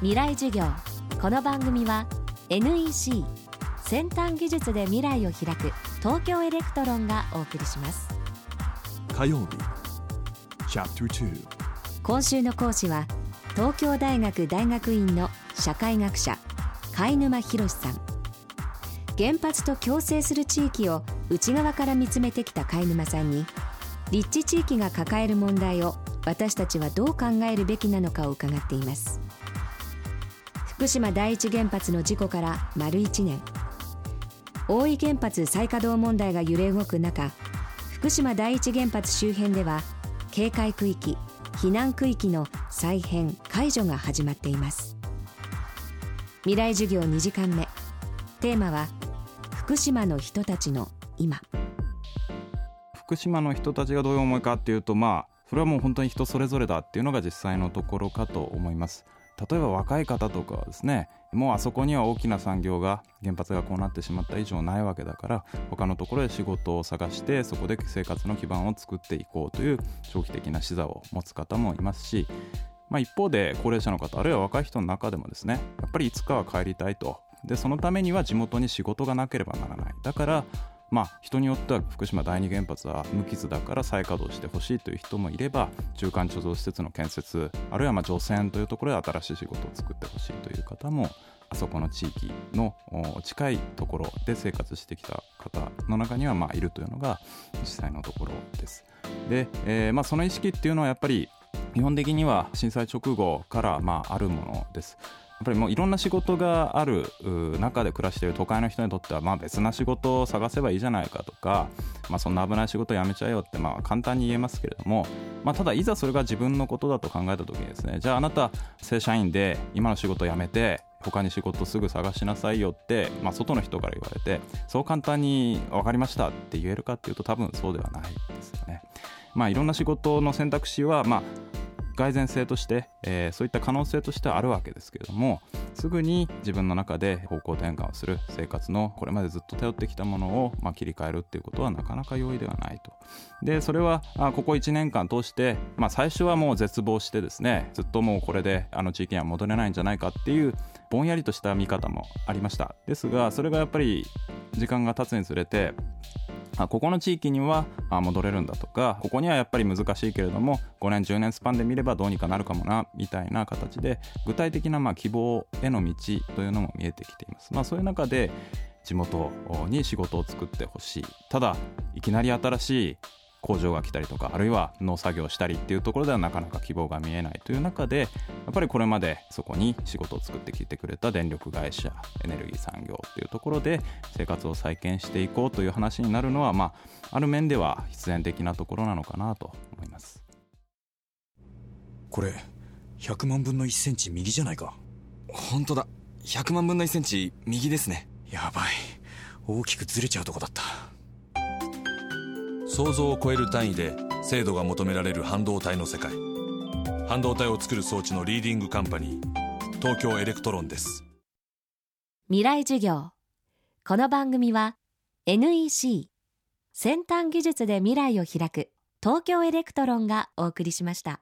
未来授業。この番組は NEC 先端技術で未来を開く東京エレクトロンがお送りします。火曜日 Chapter 2今週の講師は東京大学大学院の社会学者開沼博さん。原発と共生する地域を内側から見つめてきた開沼さんに立地地域が抱える問題を私たちはどう考えるべきなのかを伺っています福島第一原発の事故から丸1年。大井原発再稼働問題が揺れ動く中福島第一原発周辺では警戒区域避難区域の再編解除が始まっています。未来授業2時間目。テーマは福島の人たちの今。福島の人たちがどういう思いかっていうとまあそれはもう本当に人それぞれだっていうのが実際のところかと思います。例えば若い方とかはですねもうあそこには大きな産業が原発がこうなってしまった以上ないわけだから他のところで仕事を探してそこで生活の基盤を作っていこうという長期的な視座を持つ方もいますし、まあ、一方で高齢者の方あるいは若い人の中でもですねやっぱりいつかは帰りたいと。でそのためには地元に仕事がなければならない。だからまあ、人によっては福島第二原発は無傷だから再稼働してほしいという人もいれば中間貯蔵施設の建設あるいはまあ除染というところで新しい仕事を作ってほしいという方もあそこの地域の近いところで生活してきた方の中にはまあいるというのが実際のところです。で、えー、まあその意識っていうのはやっぱり基本的には震災直後からまああるものです。っぱりもういろんな仕事がある中で暮らしている都会の人にとってはまあ別な仕事を探せばいいじゃないかとか、まあ、そんな危ない仕事やめちゃえよってまあ簡単に言えますけれども、まあ、ただいざそれが自分のことだと考えた時にですねじゃああなた正社員で今の仕事を辞めて他に仕事すぐ探しなさいよって、まあ、外の人から言われてそう簡単に分かりましたって言えるかっていうと多分そうではないですよね。まあ、いろんな仕事の選択肢は、まあ、蓋然性として、えー、そういった可能性としてはあるわけですけれどもすぐに自分の中で方向転換をする生活のこれまでずっと頼ってきたものを、まあ、切り替えるっていうことはなかなか容易ではないと。でそれはあここ1年間通して、まあ、最初はもう絶望してですねずっともうこれであの地域には戻れないんじゃないかっていうぼんやりとした見方もありました。ですがそれがやっぱり時間が経つにつれてあここの地域にはあ戻れるんだとかここにはやっぱり難しいけれども5年10年スパンで見ればどうにかなるかもなみたいな形で具体的なまあ希望への道というのも見えてきています。まあ、そういう中で地元に仕事を作ってほしいただいきなり新しい工場が来たりとかあるいは農作業したりっていうところではなかなか希望が見えないという中でやっぱりこれまでそこに仕事を作ってきてくれた電力会社エネルギー産業っていうところで生活を再建していこうという話になるのは、まあ、ある面では必然的なところなのかなと思います。これ100万分の1センチ右じゃないか。本当だ。100万分の1センチ右ですね。やばい。大きくずれちゃうとこだった想像を超える単位で精度が求められる半導体の世界。半導体を作る装置のリーディングカンパニー東京エレクトロンです。未来授業。この番組は NEC 先端技術で未来を開く東京エレクトロンがお送りしました。